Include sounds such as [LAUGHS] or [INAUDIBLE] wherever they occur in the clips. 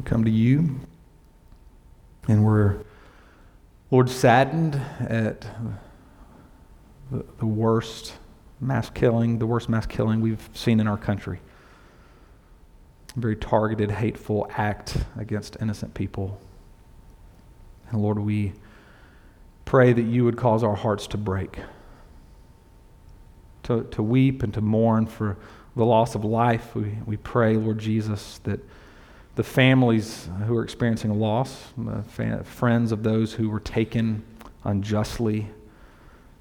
We come to you, and we're, Lord, saddened at the, the worst mass killing, the worst mass killing we've seen in our country. A very targeted, hateful act against innocent people. And Lord, we pray that you would cause our hearts to break, to, to weep and to mourn for the loss of life. We, we pray, Lord Jesus, that the families who are experiencing loss, fa- friends of those who were taken unjustly,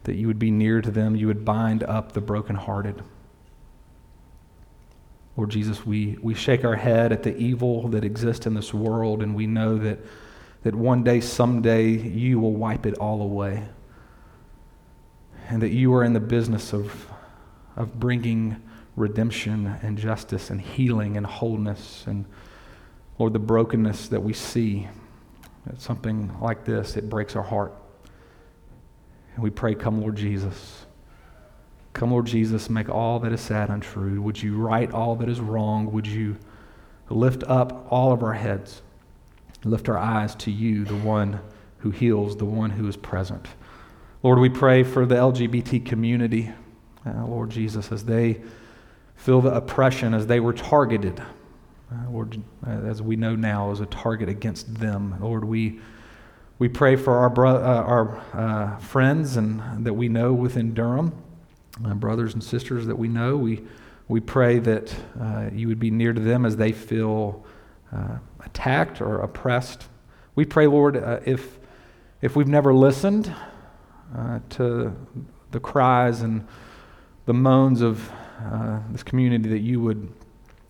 that you would be near to them, you would bind up the brokenhearted. Lord Jesus, we, we shake our head at the evil that exists in this world, and we know that, that one day, someday, you will wipe it all away. And that you are in the business of, of bringing redemption and justice and healing and wholeness. And Lord, the brokenness that we see, that something like this, it breaks our heart. And we pray, Come, Lord Jesus. Come, Lord Jesus, make all that is sad untrue. Would you right all that is wrong? Would you lift up all of our heads? Lift our eyes to you, the one who heals, the one who is present. Lord, we pray for the LGBT community, uh, Lord Jesus, as they feel the oppression, as they were targeted. Uh, Lord, uh, as we know now, as a target against them. Lord, we, we pray for our, bro- uh, our uh, friends and that we know within Durham uh, brothers and sisters that we know. We, we pray that uh, you would be near to them as they feel attacked or oppressed. We pray, Lord, if, if we've never listened to the cries and the moans of this community, that you would,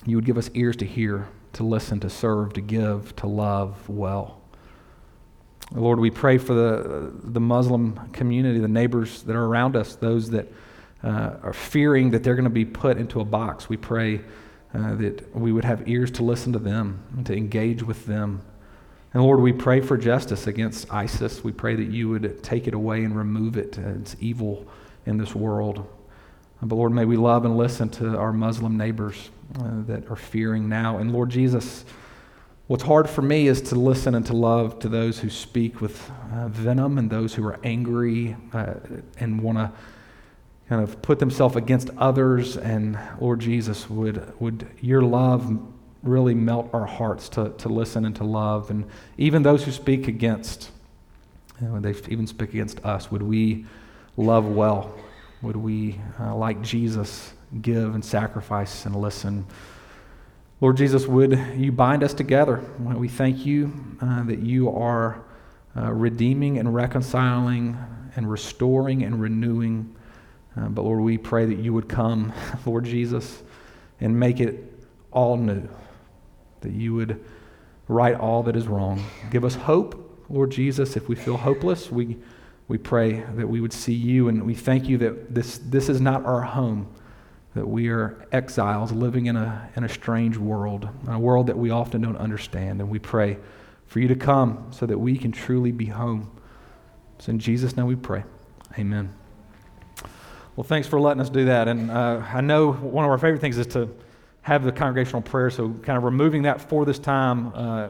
you would give us ears to hear, to listen, to serve, to give, to love well. Lord, we pray for the, the Muslim community, the neighbors that are around us, those that uh, are fearing that they're going to be put into a box. We pray uh, that we would have ears to listen to them and to engage with them. And Lord, we pray for justice against ISIS. We pray that you would take it away and remove it. It's evil in this world. But Lord, may we love and listen to our Muslim neighbors uh, that are fearing now. And Lord Jesus, what's hard for me is to listen and to love to those who speak with uh, venom and those who are angry uh, and want to kind of put themselves against others. And Lord Jesus, would, would your love really melt our hearts to, to listen and to love? And even those who speak against, you know, they even speak against us, would we love well? Would we, uh, like Jesus, give and sacrifice and listen? Lord Jesus, would you bind us together? We thank you uh, that you are uh, redeeming and reconciling and restoring and renewing uh, but Lord, we pray that you would come, [LAUGHS] Lord Jesus, and make it all new. That you would right all that is wrong. Give us hope, Lord Jesus. If we feel hopeless, we, we pray that we would see you, and we thank you that this, this is not our home, that we are exiles living in a, in a strange world, a world that we often don't understand. And we pray for you to come so that we can truly be home. So in Jesus' name we pray. Amen. Well, thanks for letting us do that. And uh, I know one of our favorite things is to have the congregational prayer. So, kind of removing that for this time uh,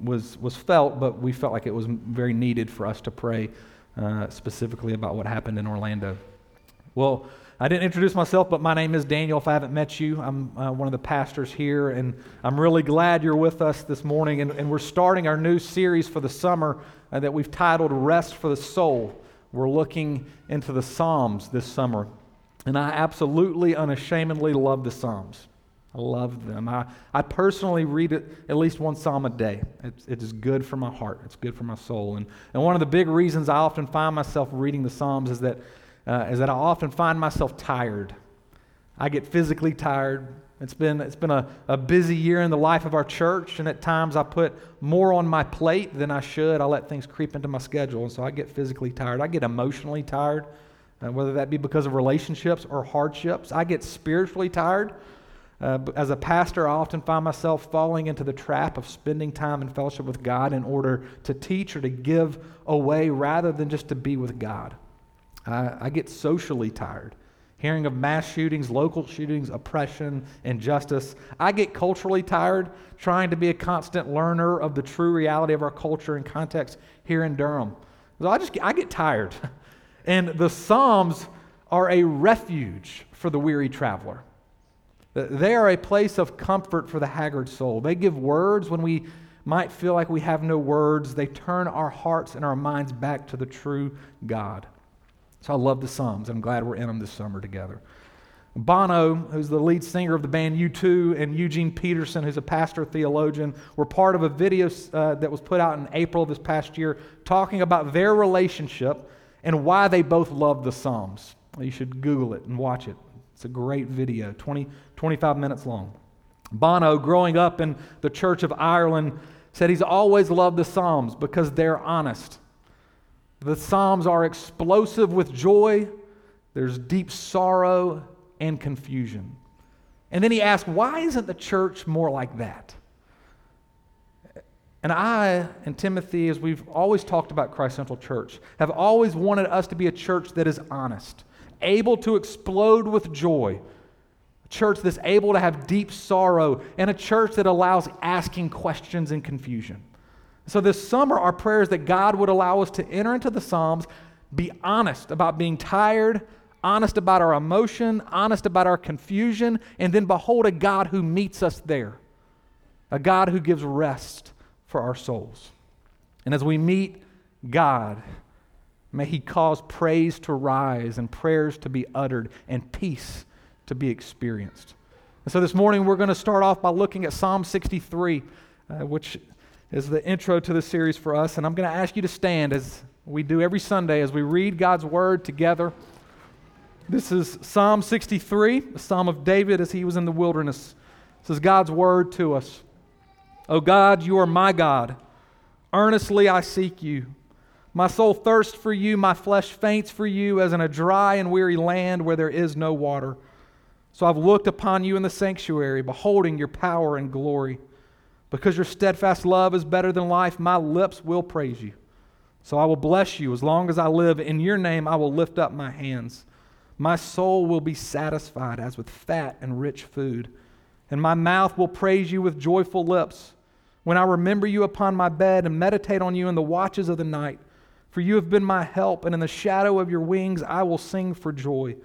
was was felt, but we felt like it was very needed for us to pray uh, specifically about what happened in Orlando. Well, I didn't introduce myself, but my name is Daniel. If I haven't met you, I'm uh, one of the pastors here, and I'm really glad you're with us this morning. And, and we're starting our new series for the summer uh, that we've titled "Rest for the Soul." We're looking into the Psalms this summer. And I absolutely, unashamedly love the Psalms. I love them. I, I personally read it at least one psalm a day. It's, it is good for my heart, it's good for my soul. And, and one of the big reasons I often find myself reading the Psalms is that, uh, is that I often find myself tired. I get physically tired, it's been, it's been a, a busy year in the life of our church, and at times I put more on my plate than I should. I let things creep into my schedule, and so I get physically tired. I get emotionally tired, uh, whether that be because of relationships or hardships. I get spiritually tired. Uh, as a pastor, I often find myself falling into the trap of spending time in fellowship with God in order to teach or to give away rather than just to be with God. I, I get socially tired. hearing of mass shootings, local shootings, oppression, injustice. I get culturally tired trying to be a constant learner of the true reality of our culture and context here in Durham. So I just I get tired. [LAUGHS] And the Psalms are a refuge for the weary traveler. They are a place of comfort for the haggard soul. They give words when we might feel like we have no words. They turn our hearts and our minds back to the true God. So I love the Psalms. I'm glad we're in them this summer together. Bono, who's the lead singer of the band U2, and Eugene Peterson, who's a pastor theologian, were part of a video uh, that was put out in April of this past year talking about their relationship and why they both love the Psalms. You should Google it and watch it. It's a great video, 20, 25 minutes long. Bono, growing up in the Church of Ireland, said he's always loved the Psalms because they're honest. The Psalms are explosive with joy, there's deep sorrow and confusion. And then he asked, why isn't the church more like that? And I and Timothy, as we've always talked about Christ Central Church, have always wanted us to be a church that is honest, able to explode with joy, a church that's able to have deep sorrow, and a church that allows asking questions and confusion. So this summer, our prayer is that God would allow us to enter into the Psalms, be honest about being tired, honest about our emotion, honest about our confusion, and then behold a God who meets us there, a God who gives rest for our souls. And as we meet God, may He cause praise to rise and prayers to be uttered and peace to be experienced. And so this morning we're going to start off by looking at Psalm 63, uh, which is the intro to the series for us. And I'm going to ask you to stand as we do every Sunday as we read God's Word together. This is Psalm 63, the Psalm of David as he was in the wilderness. This is God's Word to us. O God, you are my God. Earnestly I seek you. My soul thirsts for you, my flesh faints for you, as in a dry and weary land where there is no water. So I've looked upon you in the sanctuary, beholding your power and glory. Because your steadfast love is better than life, my lips will praise you. So I will bless you as long as I live. In your name I will lift up my hands. My soul will be satisfied as with fat and rich food and my mouth will praise you with joyful lips when I remember you upon my bed and meditate on you in the watches of the night. For you have been my help, and in the shadow of your wings I will sing for joy.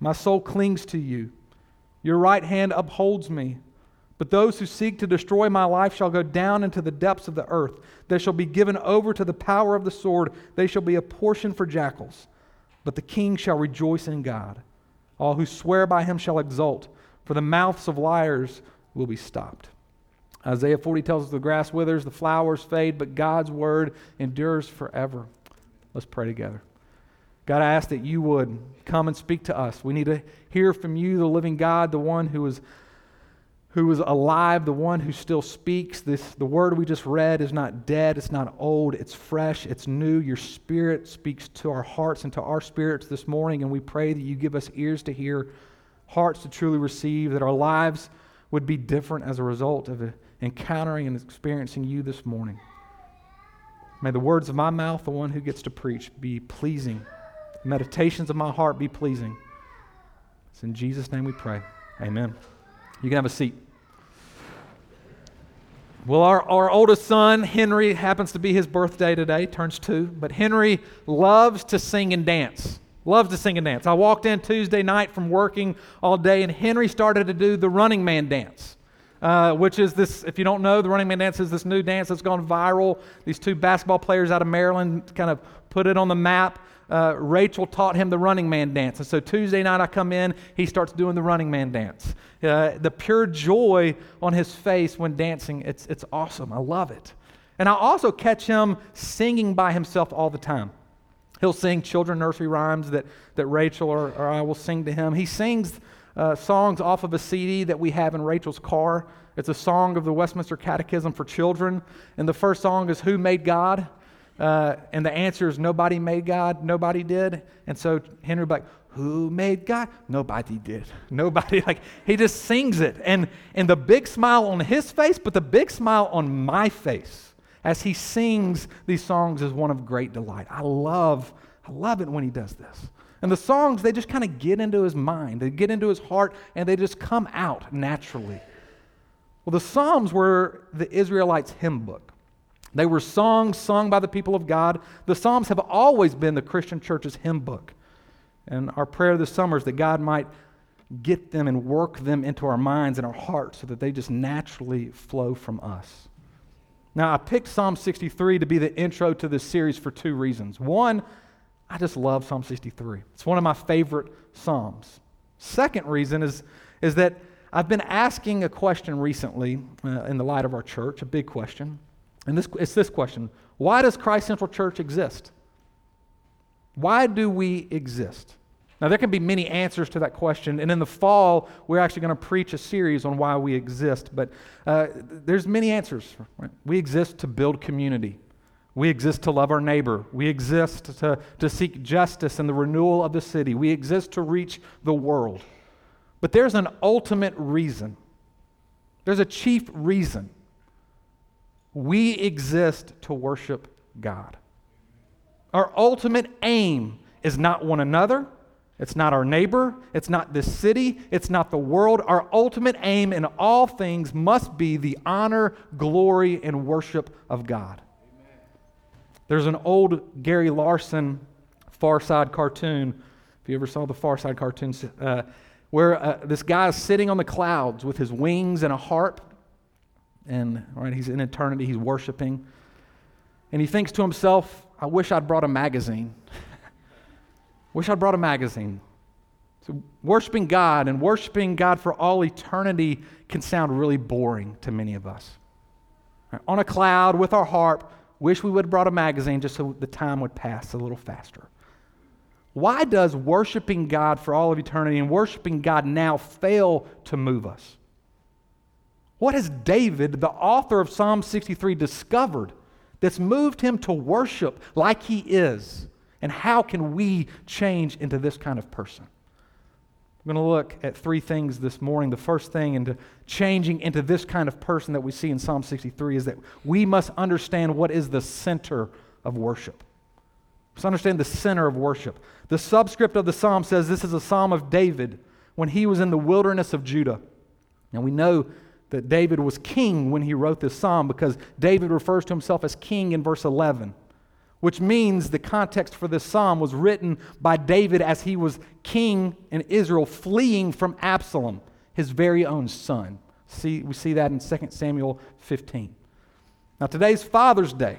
My soul clings to you. Your right hand upholds me. But those who seek to destroy my life shall go down into the depths of the earth. They shall be given over to the power of the sword. They shall be a portion for jackals. But the king shall rejoice in God. All who swear by him shall exult for the mouths of liars will be stopped. Isaiah 40 tells us the grass withers, the flowers fade, but God's word endures forever. Let's pray together. God, I ask that you would come and speak to us. We need to hear from you, the living God, the one who is, who is alive, the one who still speaks. This, the word we just read is not dead, it's not old, it's fresh, it's new. Your spirit speaks to our hearts and to our spirits this morning, and we pray that you give us ears to hear hearts to truly receive, that our lives would be different as a result of encountering and experiencing you this morning. May the words of my mouth, the one who gets to preach, be pleasing. The meditations of my heart be pleasing. It's in Jesus' name we pray. Amen. You can have a seat. Well, our, our oldest son, Henry, happens to be his birthday today, turns two, but Henry loves to sing and dance. Loves to sing and dance. I walked in Tuesday night from working all day, and Henry started to do the running man dance, uh, which is this, if you don't know, the running man dance is this new dance that's gone viral. These two basketball players out of Maryland kind of put it on the map. Uh, Rachel taught him the running man dance. And so Tuesday night I come in, he starts doing the running man dance. Uh, the pure joy on his face when dancing, it's, it's awesome. I love it. And I also catch him singing by himself all the time. He'll sing children nursery rhymes that, that Rachel or, or I will sing to him. He sings uh, songs off of a CD that we have in Rachel's car. It's a song of the Westminster Catechism for Children. And the first song is Who Made God? Uh, and the answer is Nobody made God, nobody did. And so Henry like, Who made God? Nobody did. [LAUGHS] Nobody. Like, he just sings it. And, and the big smile on his face, but the big smile on my face as he sings these songs is one of great delight. I love, I love it when he does this. And the songs, they just kind of get into his mind, they get into his heart, and they just come out naturally. Well, the Psalms were the Israelites' hymn book. They were songs sung by the people of God. The Psalms have always been the Christian church's hymn book. And our prayer this summer is that God might get them and work them into our minds and our hearts so that they just naturally flow from us. Now, I picked Psalm 63 to be the intro to this series for two reasons. One, I just love Psalm 63. It's one of my favorite Psalms. Second reason is, is that I've been asking a question recently uh, in the light of our church, a big question. And this, it's this question Why does Christ Central Church exist? Why do we exist? Now, there can be many answers to that question, and in the fall, we're actually going to preach a series on why we exist. But uh, there's many answers. Right? We exist to build community. We exist to love our neighbor. We exist to, to seek justice and the renewal of the city. We exist to reach the world. But there's an ultimate reason. There's a chief reason. We exist to worship God. Our ultimate aim is not one another. It's not our neighbor. It's not this city. It's not the world. Our ultimate aim in all things must be the honor, glory, and worship of God. There's an old Gary Larson Far Side cartoon. If you ever saw the Far Side cartoons, uh, where uh, this guy is sitting on the clouds with his wings and a harp, and right, he's in eternity, he's worshiping, and he thinks to himself, "I wish I'd brought a magazine. [LAUGHS] wish I'd brought a magazine." So worshiping God and worshiping God for all eternity can sound really boring to many of us. Right, on a cloud with our harp Wish we would have brought a magazine just so the time would pass a little faster. Why does worshiping God for all of eternity and worshiping God now fail to move us? What has David, the author of Psalm 63, discovered that's moved him to worship like he is? And how can we change into this kind of person? We're going to look at three things this morning. The first thing into changing into this kind of person that we see in Psalm 63 is that we must understand what is the center of worship. Let's understand the center of worship. The subscript of the psalm says this is a psalm of David when he was in the wilderness of Judah. And we know that David was king when he wrote this psalm because David refers to himself as king in verse 11 which means the context for this psalm was written by David as he was king in Israel, fleeing from Absalom, his very own son. See, we see that in 2 Samuel 15. Now, today's Father's Day,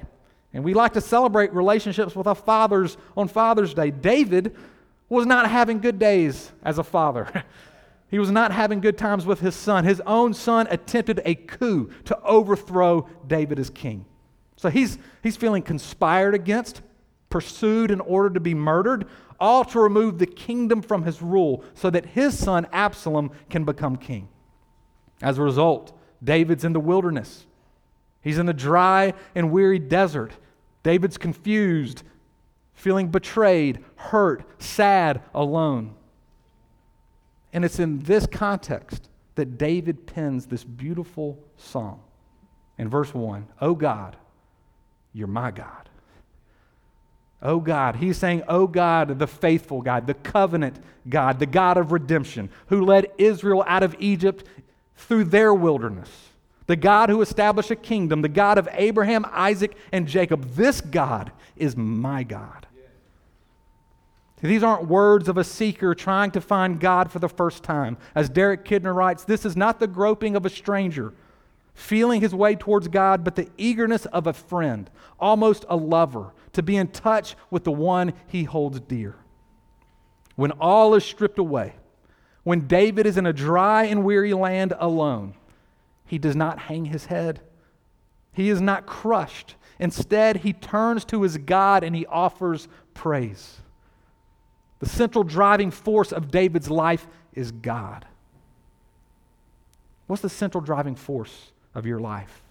and we like to celebrate relationships with our fathers on Father's Day. David was not having good days as a father. [LAUGHS] he was not having good times with his son. His own son attempted a coup to overthrow David as king. So he's, he's feeling conspired against, pursued in order to be murdered, all to remove the kingdom from his rule so that his son Absalom can become king. As a result, David's in the wilderness. He's in the dry and weary desert. David's confused, feeling betrayed, hurt, sad, alone. And it's in this context that David pens this beautiful song. In verse 1, Oh God, you're my God. Oh God, he's saying, Oh God, the faithful God, the covenant God, the God of redemption, who led Israel out of Egypt through their wilderness, the God who established a kingdom, the God of Abraham, Isaac, and Jacob. This God is my God. These aren't words of a seeker trying to find God for the first time. As Derek Kidner writes, this is not the groping of a stranger feeling his way towards God, but the eagerness of a friend, almost a lover, to be in touch with the one he holds dear. When all is stripped away, when David is in a dry and weary land alone, he does not hang his head. He is not crushed. Instead, he turns to his God and he offers praise. The central driving force of David's life is God. What's the central driving force of your life?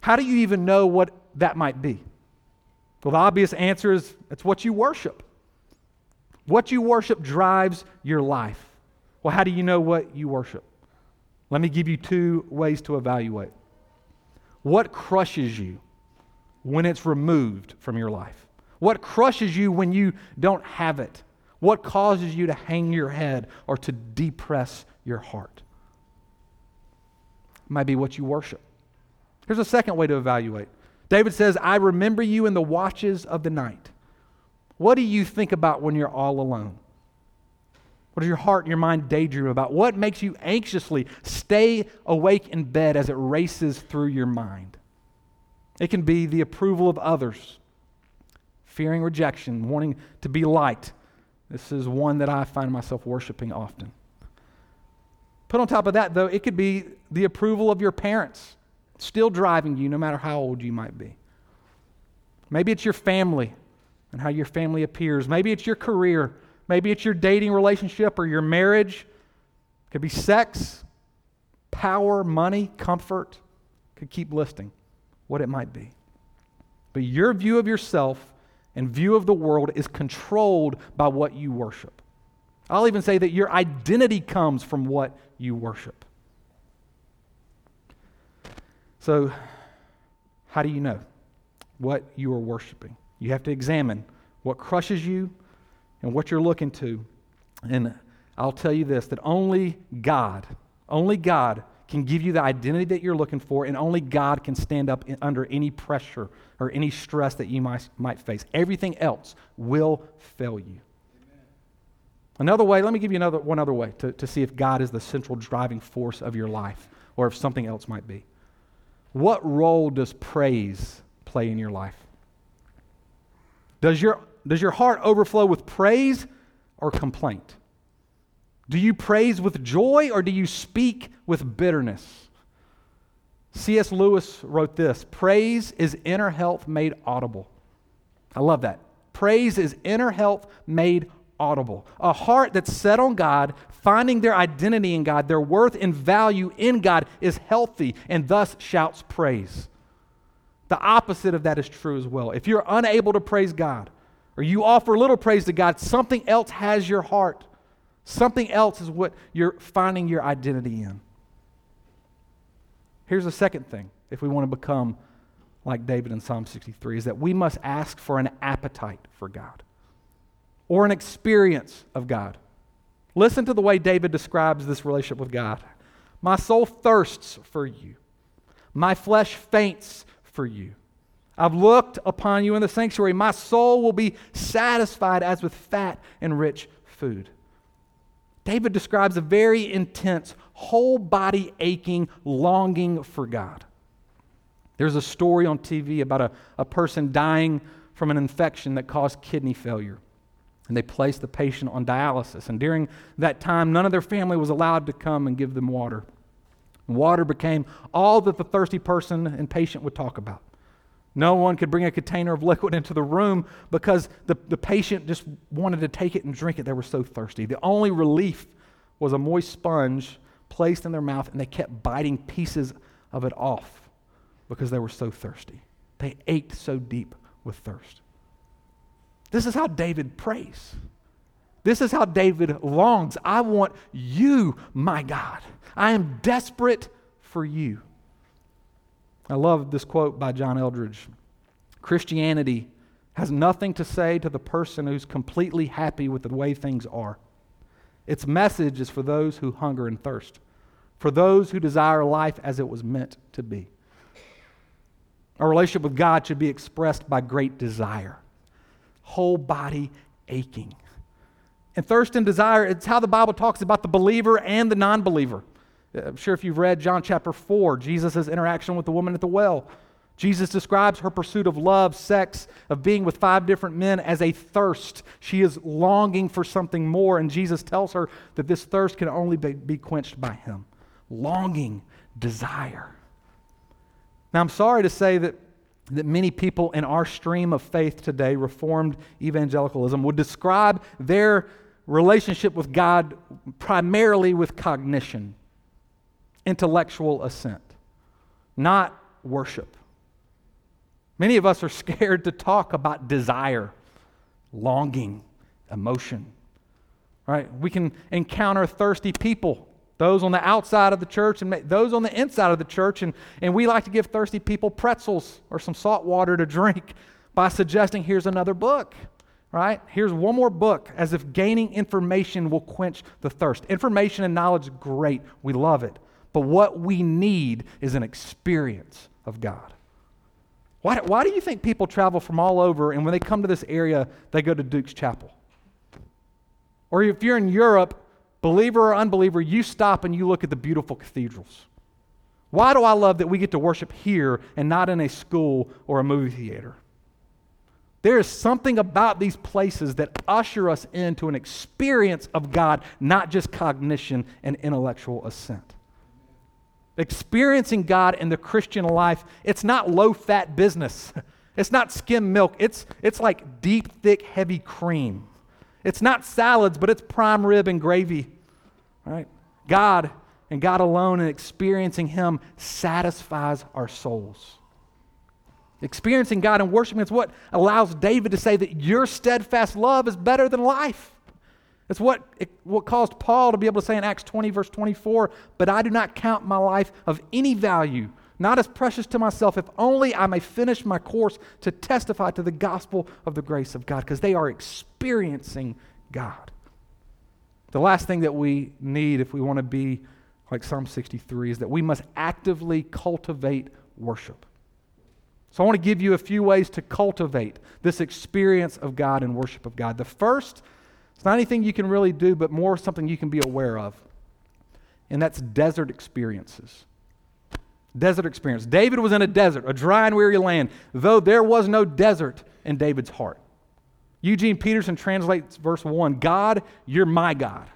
How do you even know what that might be? Well, the obvious answer is it's what you worship. What you worship drives your life. Well, how do you know what you worship? Let me give you two ways to evaluate. What crushes you when it's removed from your life? What crushes you when you don't have it? What causes you to hang your head or to depress your heart? Might be what you worship. Here's a second way to evaluate. David says, I remember you in the watches of the night. What do you think about when you're all alone? What does your heart and your mind daydream about? What makes you anxiously stay awake in bed as it races through your mind? It can be the approval of others, fearing rejection, wanting to be liked. This is one that I find myself worshiping often. Put on top of that, though, it could be the approval of your parents, still driving you no matter how old you might be. Maybe it's your family and how your family appears. Maybe it's your career Maybe it's your dating relationship or your marriage. It could be sex, power, money, comfort. Could keep listing what it might be. But your view of yourself and view of the world is controlled by what you worship. I'll even say that your identity comes from what you worship. So, how do you know what you are worshiping? You have to examine what crushes you and what you're looking to. And I'll tell you this that only God, only God can give you the identity that you're looking for, and only God can stand up in, under any pressure or any stress that you might, might face. Everything else will fail you. Another way, let me give you another, one other way to, to see if God is the central driving force of your life or if something else might be. What role does praise play in your life? Does your does your heart overflow with praise or complaint? Do you praise with joy or do you speak with bitterness? C.S. Lewis wrote this Praise is inner health made audible. I love that. Praise is inner health made audible. A heart that's set on God, finding their identity in God, their worth and value in God is healthy and thus shouts praise. The opposite of that is true as well. If you're unable to praise God, or you offer little praise to God, something else has your heart. Something else is what you're finding your identity in. Here's the second thing if we want to become like David in Psalm 63 is that we must ask for an appetite for God or an experience of God. Listen to the way David describes this relationship with God. My soul thirsts for you. My flesh faints for you. I've looked upon you in the sanctuary. My soul will be satisfied as with fat and rich food. David describes a very intense, whole body aching longing for God. There's a story on TV about a, a person dying from an infection that caused kidney failure. And they placed the patient on dialysis. And during that time, none of their family was allowed to come and give them water. Water became all that the thirsty person and patient would talk about. No one could bring a container of liquid into the room because the, the patient just wanted to take it and drink it. They were so thirsty. The only relief was a moist sponge placed in their mouth, and they kept biting pieces of it off because they were so thirsty. They ached so deep with thirst. This is how David prays. This is how David longs. I want you, my God. I am desperate for you. I love this quote by John Eldredge Christianity has nothing to say to the person who's completely happy with the way things are. Its message is for those who hunger and thirst, for those who desire life as it was meant to be. Our relationship with God should be expressed by great desire, whole body aching. And thirst and desire, it's how the Bible talks about the believer and the non believer. Uh, I'm sure if you've read John chapter 4, Jesus' interaction with the woman at the well, Jesus describes her pursuit of love, sex, of being with five different men as a thirst. She is longing for something more, and Jesus tells her that this thirst can only be, be quenched by Him. Longing, desire. Now, I'm sorry to say that, that many people in our stream of faith today, Reformed evangelicalism, would describe their relationship with God primarily with cognition intellectual assent, not worship. Many of us are [LAUGHS] scared to talk about desire, longing, emotion. Right? We can encounter thirsty people, those on the outside of the church and those on the inside of the church, and, and we like to give thirsty people pretzels or some salt water to [LAUGHS] drink. by suggesting here's another book, right? Here's one more book, as if gaining information will quench the thirst. Information and knowledge, great. We love it. But what we need is an experience of God. Why, why do you think people travel from all over and when they come to this area, they go to Duke's Chapel? Or if you're in Europe, believer or unbeliever, you stop and you look at the beautiful cathedrals. Why do I love that we get to worship here and not in a school or a movie theater? There is something about these places that usher us into an experience of God, not just cognition and intellectual assent. Experiencing God in the Christian life, it's not low fat business. [LAUGHS] It's not skim milk. It's, it's like deep, thick, heavy cream. It's not salads, but it's prime rib and gravy. Right? God and God alone and experiencing Him satisfies our souls. Experiencing God and worshiping is what allows David to say that your steadfast love is better than life. It's what, it, what caused Paul to be able to say in Acts 20, verse 24, But I do not count my life of any value, not as precious to myself, if only I may finish my course to testify to the gospel of the grace of God, because they are experiencing God. The last thing that we need if we want to be like Psalm 63 is that we must actively cultivate worship. So I want to give you a few ways to cultivate this experience of God and worship of God. The first it's not anything you can really do, but more something you can be aware of. And that's desert experiences. Desert experience. David was in a desert, a dry and weary land, though there was no desert in David's heart. Eugene Peterson translates verse 1 God, you're my God.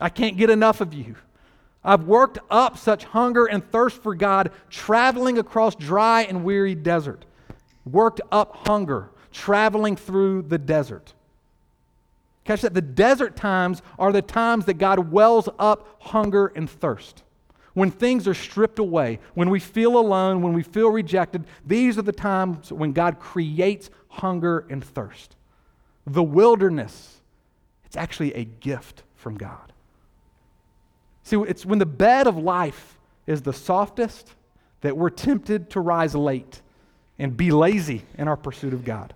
I can't get enough of you. I've worked up such hunger and thirst for God, traveling across dry and weary desert. Worked up hunger, traveling through the desert. Catch that the desert times are the times that God wells up hunger and thirst. When things are stripped away, when we feel alone, when we feel rejected, these are the times when God creates hunger and thirst. The wilderness, it's actually a gift from God. See, it's when the bed of life is the softest that we're tempted to rise late and be lazy in our pursuit of God.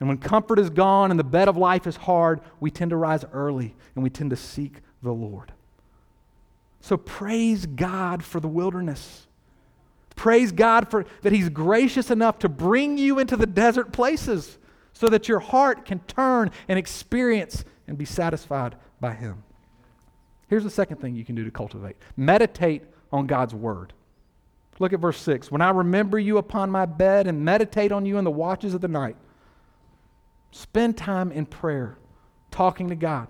And when comfort is gone and the bed of life is hard, we tend to rise early and we tend to seek the Lord. So praise God for the wilderness. Praise God for that He's gracious enough to bring you into the desert places so that your heart can turn and experience and be satisfied by Him. Here's the second thing you can do to cultivate meditate on God's Word. Look at verse 6. When I remember you upon my bed and meditate on you in the watches of the night, Spend time in prayer, talking to God,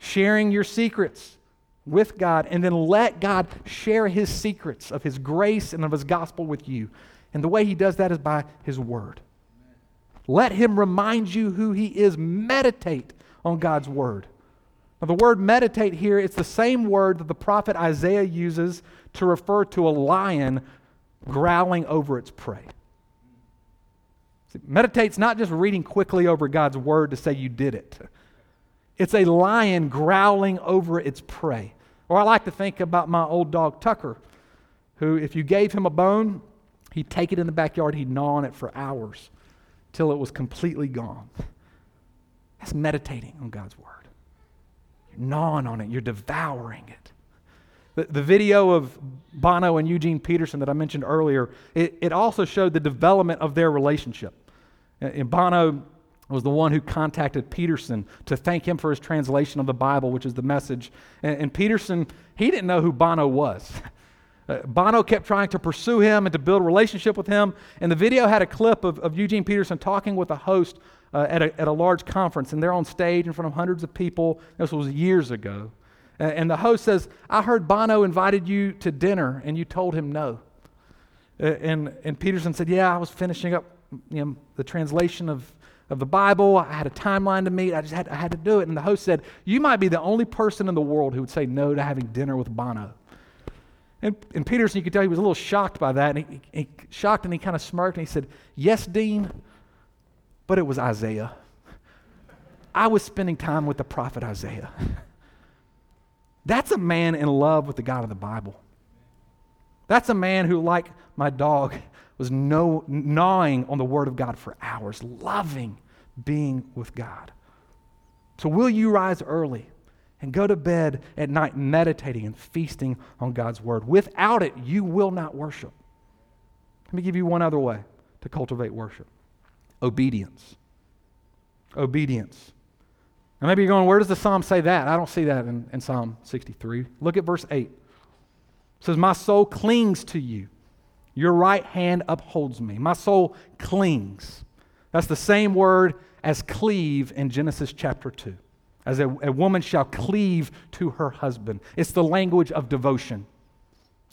sharing your secrets with God, and then let God share his secrets of his grace and of his gospel with you. And the way he does that is by his word. Let him remind you who he is. Meditate on God's word. Now, the word meditate here, it's the same word that the prophet Isaiah uses to refer to a lion growling over its prey. See, meditate's not just reading quickly over God's word to say you did it. It's a lion growling over its prey. Or I like to think about my old dog Tucker, who, if you gave him a bone, he'd take it in the backyard, he'd gnaw on it for hours till it was completely gone. That's meditating on God's word. You're gnawing on it, you're devouring it. The, the video of Bono and Eugene Peterson that I mentioned earlier, it, it also showed the development of their relationship. And Bono was the one who contacted Peterson to thank him for his translation of the Bible, which is the message. And, and Peterson, he didn't know who Bono was. [LAUGHS] Uh, Bono kept trying to pursue him and to build a relationship with him. And the video had a clip of, of Eugene Peterson talking with a host uh, at, a, at a large conference. And they're on stage in front of hundreds of people. This was years ago. And the host says, I heard Bono invited you to dinner and you told him no. And, and Peterson said, Yeah, I was finishing up you know, the translation of, of the Bible. I had a timeline to meet. I just had, I had to do it. And the host said, You might be the only person in the world who would say no to having dinner with Bono. And, and Peterson, you could tell he was a little shocked by that. And he, he shocked and he kind of smirked and he said, Yes, Dean, but it was Isaiah. I was spending time with the prophet Isaiah. [LAUGHS] That's a man in love with the God of the Bible. That's a man who, like my dog, was no, gnawing on the Word of God for hours, loving being with God. So, will you rise early and go to bed at night meditating and feasting on God's Word? Without it, you will not worship. Let me give you one other way to cultivate worship obedience. Obedience. Now, maybe you're going, where does the psalm say that? I don't see that in, in Psalm 63. Look at verse 8. It says, My soul clings to you. Your right hand upholds me. My soul clings. That's the same word as cleave in Genesis chapter 2. As a, a woman shall cleave to her husband. It's the language of devotion.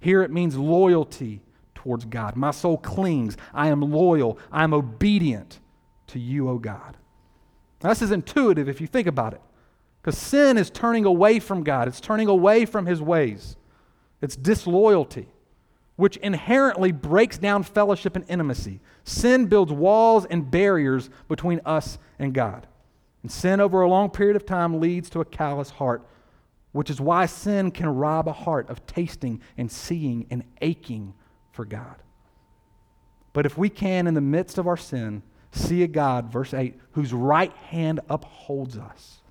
Here it means loyalty towards God. My soul clings. I am loyal. I am obedient to you, O God. Now, this is intuitive if you think about it. Because sin is turning away from God, it's turning away from his ways. It's disloyalty, which inherently breaks down fellowship and intimacy. Sin builds walls and barriers between us and God. And sin over a long period of time leads to a callous heart, which is why sin can rob a heart of tasting and seeing and aching for God. But if we can, in the midst of our sin, see a God, verse 8, whose right hand upholds us.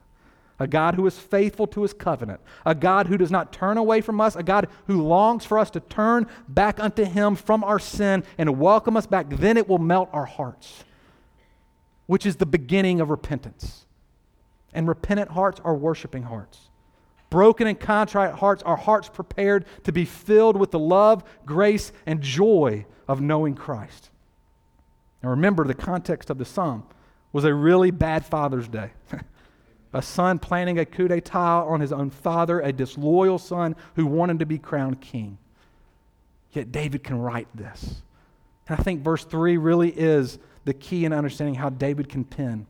A God who is faithful to his covenant. A God who does not turn away from us. A God who longs for us to turn back unto him from our sin and welcome us back. Then it will melt our hearts, which is the beginning of repentance. And repentant hearts are worshiping hearts. Broken and contrite hearts are hearts prepared to be filled with the love, grace, and joy of knowing Christ. Now remember, the context of the psalm was a really bad Father's Day. [LAUGHS] a son planning a coup d'etat on his own father, a disloyal son who wanted to be crowned king. Yet David can write this. And I think verse 3 really is the key in understanding how David can pen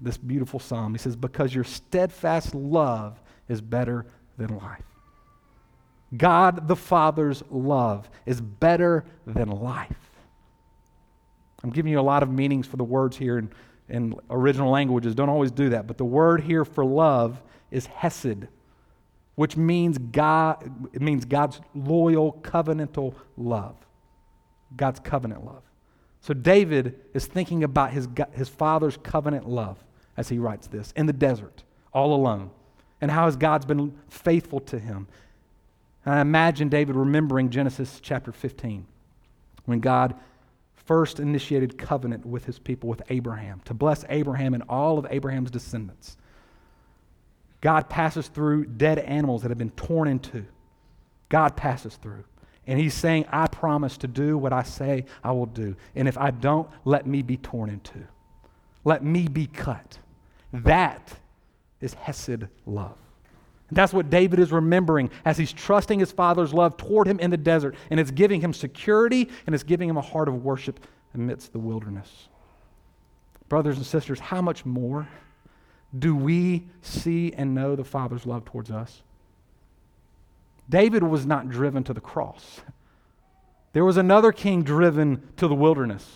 this beautiful psalm. He says, Because your steadfast love is better than life. God the Father's love is better than life. I'm giving you a lot of meanings for the words here in, in original languages. Don't always do that. But the word here for love is hesed, which means God, it means God's loyal, covenantal love. God's covenant love. So David is thinking about his, his father's covenant love as he writes this in the desert, all alone, and how has God's been faithful to him. And I imagine David remembering Genesis chapter 15 when God first initiated covenant with his people, with Abraham, to bless Abraham and all of Abraham's descendants. God passes through dead animals that have been torn in two. God passes through. And he's saying, I promise to do what I say I will do. And if I don't, let me be torn in two. Let me be cut. That is Hesed love. And that's what David is remembering as he's trusting his father's love toward him in the desert. And it's giving him security and it's giving him a heart of worship amidst the wilderness. Brothers and sisters, how much more do we see and know the Father's love towards us? David was not driven to the cross. There was another king driven to the wilderness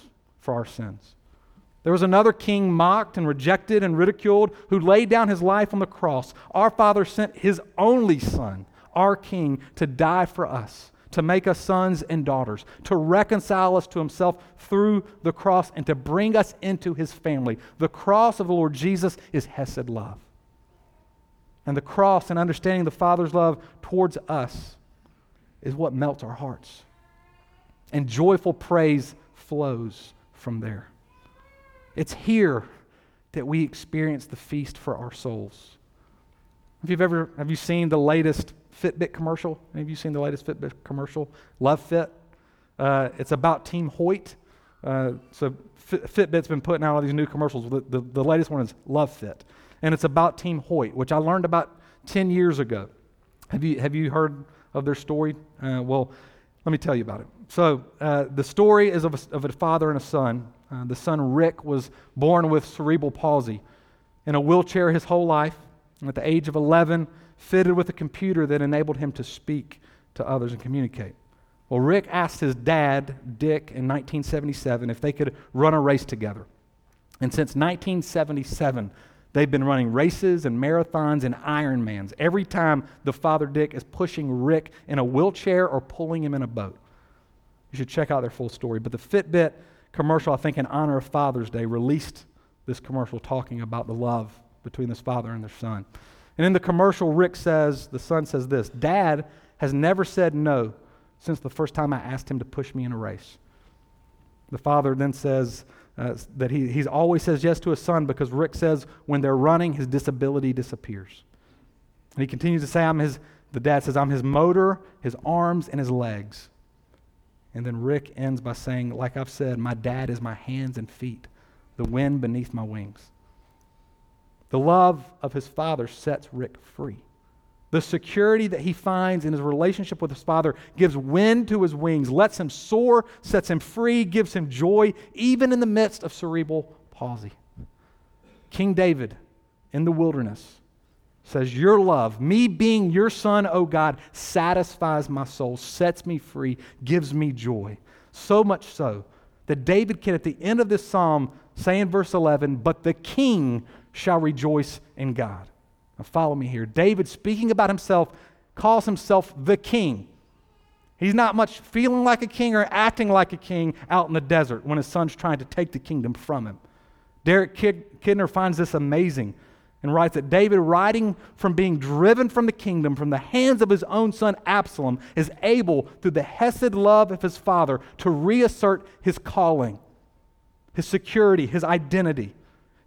for our sins. There was another king mocked and rejected and ridiculed who laid down his life on the cross. Our Father sent his only Son, our King, to die for us, to make us sons and daughters, to reconcile us to himself through the cross, and to bring us into his family. The cross of the Lord Jesus is Hesed love. And the cross and understanding the Father's love towards us is what melts our hearts. And joyful praise flows from there. It's here that we experience the feast for our souls. If you've ever have you seen the latest Fitbit commercial? Have you seen the latest Fitbit commercial? Love Fit. Uh, it's about Team Hoyt. Uh, so Fitbit's been putting out all these new commercials. The, the, the, latest one is Love Fit, and it's about Team Hoyt, which I learned about 10 years ago. Have you, have you heard of their story? Uh, well, let me tell you about it. So uh, the story is of a, of a father and a son uh, the son Rick was born with cerebral palsy, in a wheelchair his whole life, and at the age of 11, fitted with a computer that enabled him to speak to others and communicate. Well, Rick asked his dad, Dick, in 1977 if they could run a race together. And since 1977, they've been running races and marathons and Ironmans every time the father, Dick, is pushing Rick in a wheelchair or pulling him in a boat. You should check out their full story. But the Fitbit commercial, I think, in honor of Father's Day, released this commercial talking about the love between this father and their son. And in the commercial, Rick says, the son says this Dad has never said no since the first time I asked him to push me in a race. The father then says uh, that he he's always says yes to his son because Rick says when they're running, his disability disappears. And he continues to say, I'm his, the dad says, I'm his motor, his arms, and his legs. And then Rick ends by saying, like I've said, my dad is my hands and feet, the wind beneath my wings. The love of his father sets Rick free. The security that he finds in his relationship with his father gives wind to his wings, lets him soar, sets him free, gives him joy, even in the midst of cerebral palsy. King David in the wilderness says, Your love, me being your son, O God, satisfies my soul, sets me free, gives me joy. So much so that David can, at the end of this psalm, say in verse 11, But the king shall rejoice in God. Now, follow me here. David, speaking about himself, calls himself the king. He's not much feeling like a king or acting like a king out in the desert when his son's trying to take the kingdom from him. Derek Kidner finds this amazing and writes that David, riding from being driven from the kingdom from the hands of his own son Absalom, is able, through the hesed love of his father, to reassert his calling, his security, his identity.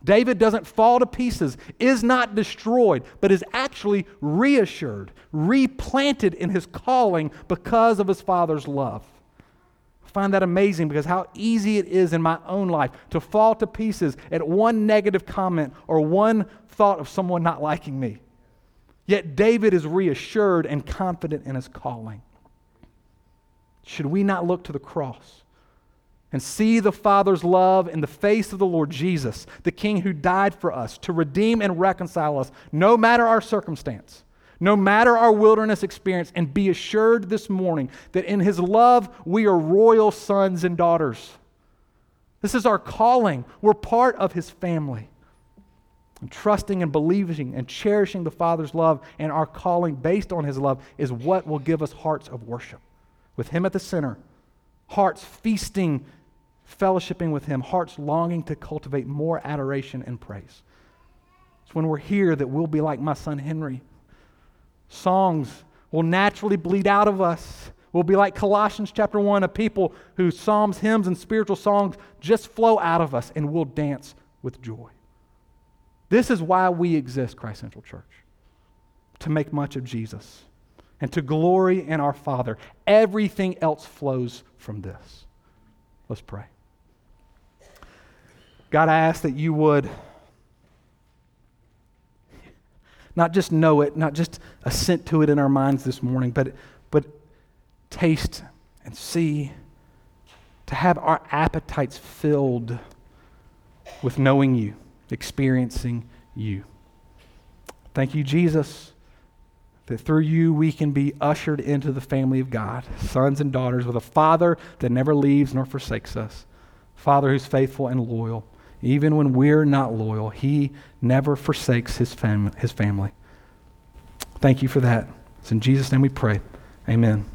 David doesn't fall to pieces, is not destroyed, but is actually reassured, replanted in his calling because of his father's love find that amazing because how easy it is in my own life to fall to pieces at one negative comment or one thought of someone not liking me. Yet David is reassured and confident in his calling. Should we not look to the cross and see the Father's love in the face of the Lord Jesus, the King who died for us to redeem and reconcile us, no matter our circumstance? No matter our wilderness experience, and be assured this morning that in His love we are royal sons and daughters. This is our calling. We're part of His family. And trusting and believing and cherishing the Father's love and our calling based on His love is what will give us hearts of worship. With Him at the center, hearts feasting, fellowshipping with Him, hearts longing to cultivate more adoration and praise. It's when we're here that we'll be like my son Henry Songs will naturally bleed out of us. We'll be like Colossians chapter 1, a people whose psalms, hymns, and spiritual songs just flow out of us and we'll dance with joy. This is why we exist, Christ Central Church, to make much of Jesus and to glory in our Father. Everything else flows from this. Let's pray. God, I ask that you would not just know it, not just assent to it in our minds this morning, but, but taste and see, to have our appetites filled with knowing you, experiencing you. Thank you, Jesus, that through you we can be ushered into the family of God, sons and daughters with a Father that never leaves nor forsakes us, Father who's faithful and loyal. Even when we're not loyal, He never forsakes His, fam- his family. Thank you for that. It's in Jesus' name we pray. Amen.